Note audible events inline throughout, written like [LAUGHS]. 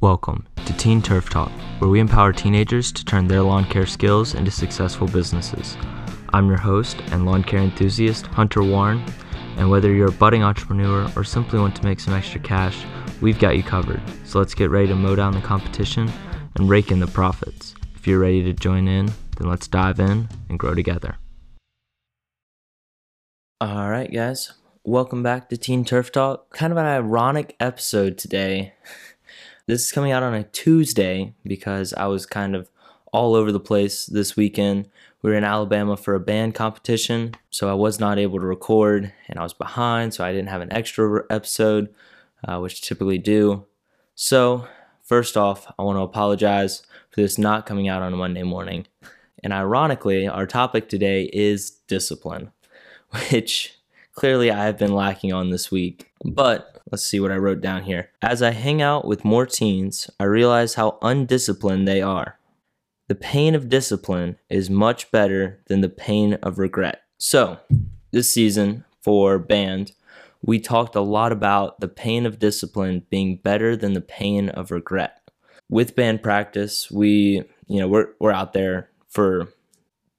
Welcome to Teen Turf Talk, where we empower teenagers to turn their lawn care skills into successful businesses. I'm your host and lawn care enthusiast, Hunter Warren, and whether you're a budding entrepreneur or simply want to make some extra cash, we've got you covered. So let's get ready to mow down the competition and rake in the profits. If you're ready to join in, then let's dive in and grow together. All right, guys, welcome back to Teen Turf Talk. Kind of an ironic episode today. This is coming out on a Tuesday because I was kind of all over the place this weekend. We were in Alabama for a band competition, so I was not able to record and I was behind, so I didn't have an extra episode, uh, which I typically do. So, first off, I want to apologize for this not coming out on a Monday morning. And ironically, our topic today is discipline, [LAUGHS] which clearly I have been lacking on this week. But Let's see what I wrote down here. As I hang out with more teens, I realize how undisciplined they are. The pain of discipline is much better than the pain of regret. So, this season for band, we talked a lot about the pain of discipline being better than the pain of regret. With band practice, we, you know, we're we're out there for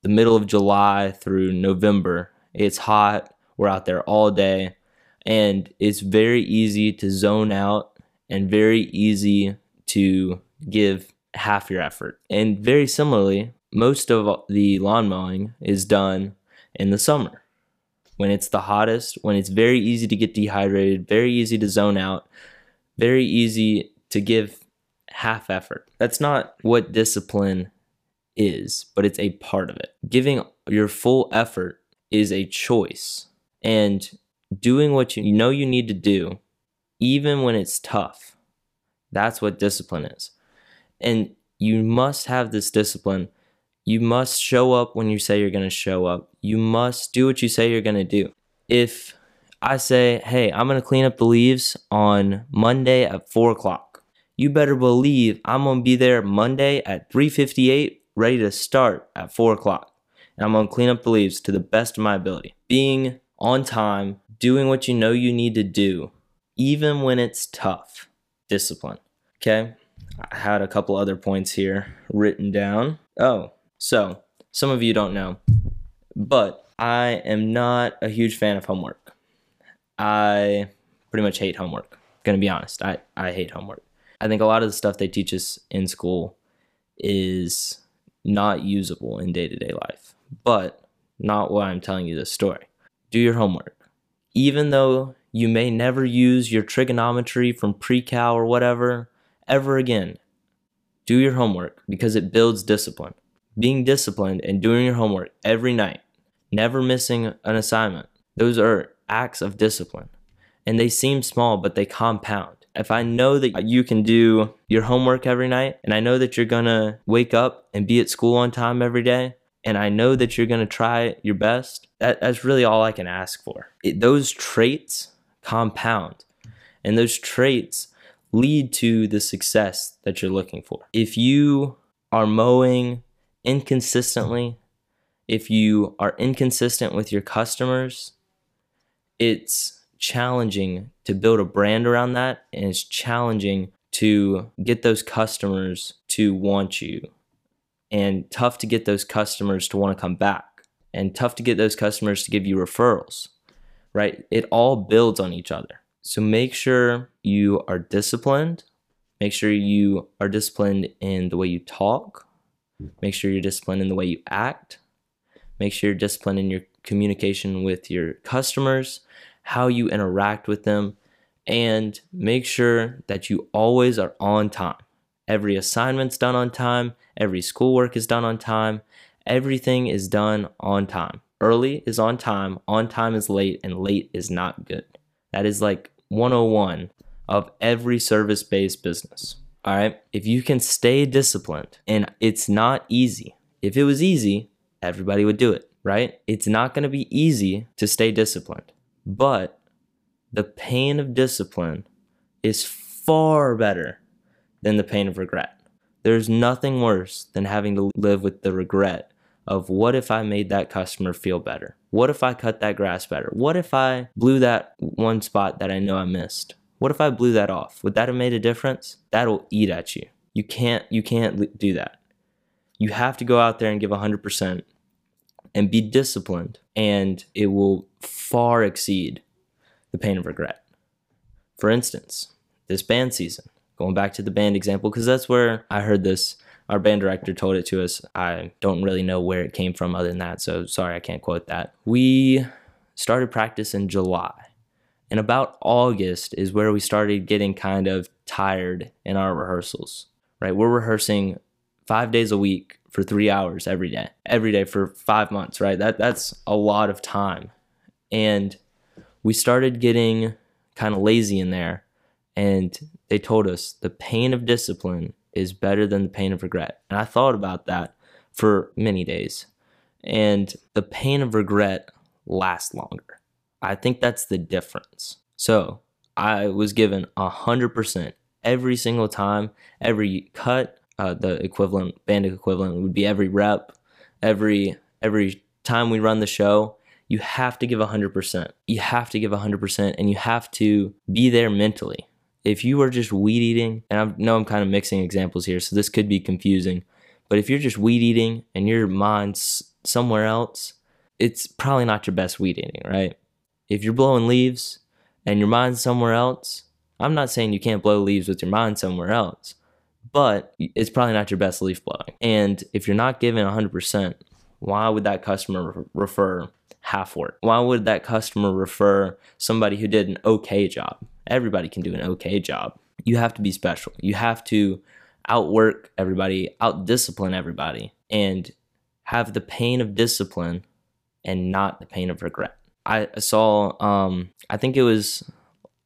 the middle of July through November. It's hot. We're out there all day and it's very easy to zone out and very easy to give half your effort. And very similarly, most of the lawn mowing is done in the summer when it's the hottest, when it's very easy to get dehydrated, very easy to zone out, very easy to give half effort. That's not what discipline is, but it's a part of it. Giving your full effort is a choice. And doing what you know you need to do, even when it's tough. That's what discipline is. And you must have this discipline. You must show up when you say you're going to show up. You must do what you say you're going to do. If I say, hey, I'm going to clean up the leaves on Monday at 4 o'clock, you better believe I'm going to be there Monday at 3.58, ready to start at 4 o'clock. And I'm going to clean up the leaves to the best of my ability. Being on time, doing what you know you need to do, even when it's tough. Discipline. Okay. I had a couple other points here written down. Oh, so some of you don't know, but I am not a huge fan of homework. I pretty much hate homework. Gonna be honest, I, I hate homework. I think a lot of the stuff they teach us in school is not usable in day to day life, but not why I'm telling you this story. Do your homework even though you may never use your trigonometry from pre-cal or whatever ever again, do your homework because it builds discipline. Being disciplined and doing your homework every night, never missing an assignment, those are acts of discipline. And they seem small, but they compound. If I know that you can do your homework every night, and I know that you're gonna wake up and be at school on time every day, and I know that you're going to try your best, that, that's really all I can ask for. It, those traits compound, and those traits lead to the success that you're looking for. If you are mowing inconsistently, if you are inconsistent with your customers, it's challenging to build a brand around that, and it's challenging to get those customers to want you and tough to get those customers to want to come back and tough to get those customers to give you referrals, right? It all builds on each other. So make sure you are disciplined. Make sure you are disciplined in the way you talk. Make sure you're disciplined in the way you act. Make sure you're disciplined in your communication with your customers, how you interact with them, and make sure that you always are on time. Every assignment's done on time, every schoolwork is done on time, everything is done on time. Early is on time, on time is late, and late is not good. That is like 101 of every service based business. All right. If you can stay disciplined, and it's not easy. If it was easy, everybody would do it, right? It's not going to be easy to stay disciplined, but the pain of discipline is far better than the pain of regret. There's nothing worse than having to live with the regret of what if I made that customer feel better? What if I cut that grass better? What if I blew that one spot that I know I missed? What if I blew that off? Would that have made a difference? That'll eat at you. You can't you can't do that. You have to go out there and give 100% and be disciplined and it will far exceed the pain of regret. For instance, this band season, going back to the band example because that's where I heard this our band director told it to us. I don't really know where it came from other than that, so sorry I can't quote that. We started practice in July. And about August is where we started getting kind of tired in our rehearsals, right? We're rehearsing five days a week for three hours every day, every day for five months, right? That that's a lot of time. And we started getting kind of lazy in there. And they told us the pain of discipline is better than the pain of regret. And I thought about that for many days. And the pain of regret lasts longer. I think that's the difference. So I was given a hundred percent every single time, every cut, uh, the equivalent, bandit equivalent would be every rep, every every time we run the show. You have to give a hundred percent. You have to give a hundred percent, and you have to be there mentally if you are just weed eating, and I know I'm kind of mixing examples here, so this could be confusing, but if you're just weed eating and your mind's somewhere else, it's probably not your best weed eating, right? If you're blowing leaves and your mind's somewhere else, I'm not saying you can't blow leaves with your mind somewhere else, but it's probably not your best leaf blowing. And if you're not giving 100%, why would that customer refer half work? Why would that customer refer somebody who did an okay job? Everybody can do an okay job. You have to be special. You have to outwork everybody, outdiscipline everybody, and have the pain of discipline and not the pain of regret. I saw, um, I think it was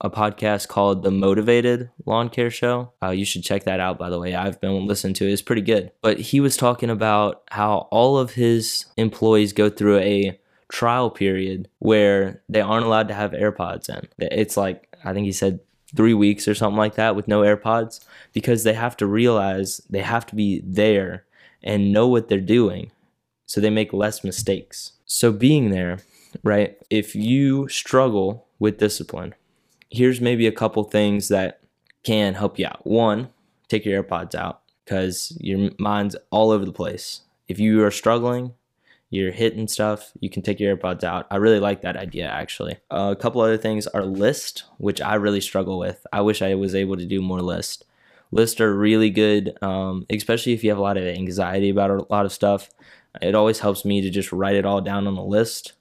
a podcast called The Motivated Lawn Care Show. Uh, you should check that out, by the way. I've been listening to it, it's pretty good. But he was talking about how all of his employees go through a trial period where they aren't allowed to have AirPods in. It's like, I think he said three weeks or something like that with no AirPods because they have to realize they have to be there and know what they're doing so they make less mistakes. So, being there, right, if you struggle with discipline, here's maybe a couple things that can help you out. One, take your AirPods out because your mind's all over the place. If you are struggling, you're hitting stuff, you can take your AirPods out. I really like that idea actually. Uh, a couple other things are list, which I really struggle with. I wish I was able to do more list. Lists are really good, um, especially if you have a lot of anxiety about a lot of stuff. It always helps me to just write it all down on the list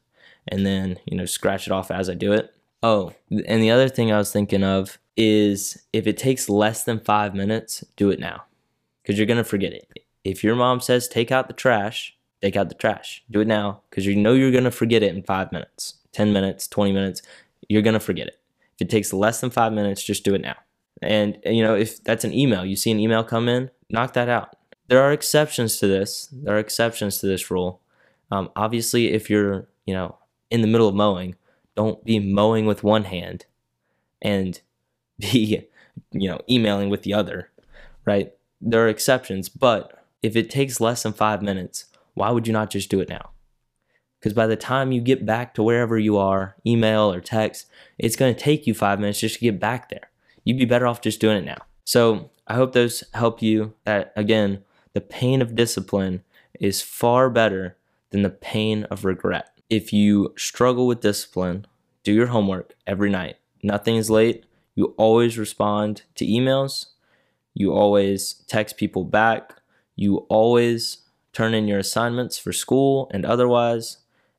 and then, you know, scratch it off as I do it. Oh, and the other thing I was thinking of is if it takes less than five minutes, do it now because you're going to forget it. If your mom says take out the trash, take out the trash. Do it now because you know you're going to forget it in five minutes, 10 minutes, 20 minutes. You're going to forget it. If it takes less than five minutes, just do it now. And, you know, if that's an email, you see an email come in, knock that out. There are exceptions to this. There are exceptions to this rule. Um, obviously, if you're, you know, in the middle of mowing, don't be mowing with one hand and [LAUGHS] be, you know, emailing with the other, right? There are exceptions, but if it takes less than five minutes, why would you not just do it now? Because by the time you get back to wherever you are, email or text, it's going to take you five minutes just to get back there. You'd be better off just doing it now. So I hope those help you. That again, the pain of discipline is far better than the pain of regret. If you struggle with discipline, do your homework every night. Nothing is late. You always respond to emails. You always text people back. You always turn in your assignments for school and otherwise.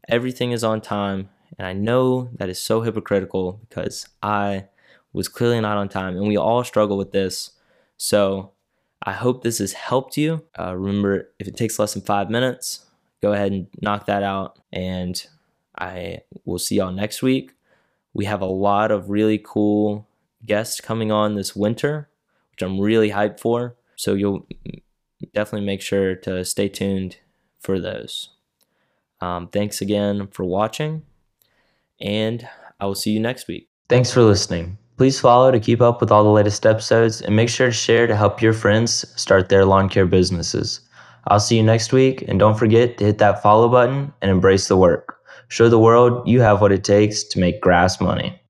Everything is on time. And I know that is so hypocritical because I was clearly not on time and we all struggle with this. So I hope this has helped you. Uh, remember, if it takes less than five minutes, go ahead and knock that out. And I will see y'all next week. We have a lot of really cool guests coming on this winter, which I'm really hyped for. So you'll definitely make sure to stay tuned for those. Um, thanks again for watching, and I will see you next week. Thanks for listening. Please follow to keep up with all the latest episodes and make sure to share to help your friends start their lawn care businesses. I'll see you next week, and don't forget to hit that follow button and embrace the work. Show the world you have what it takes to make grass money.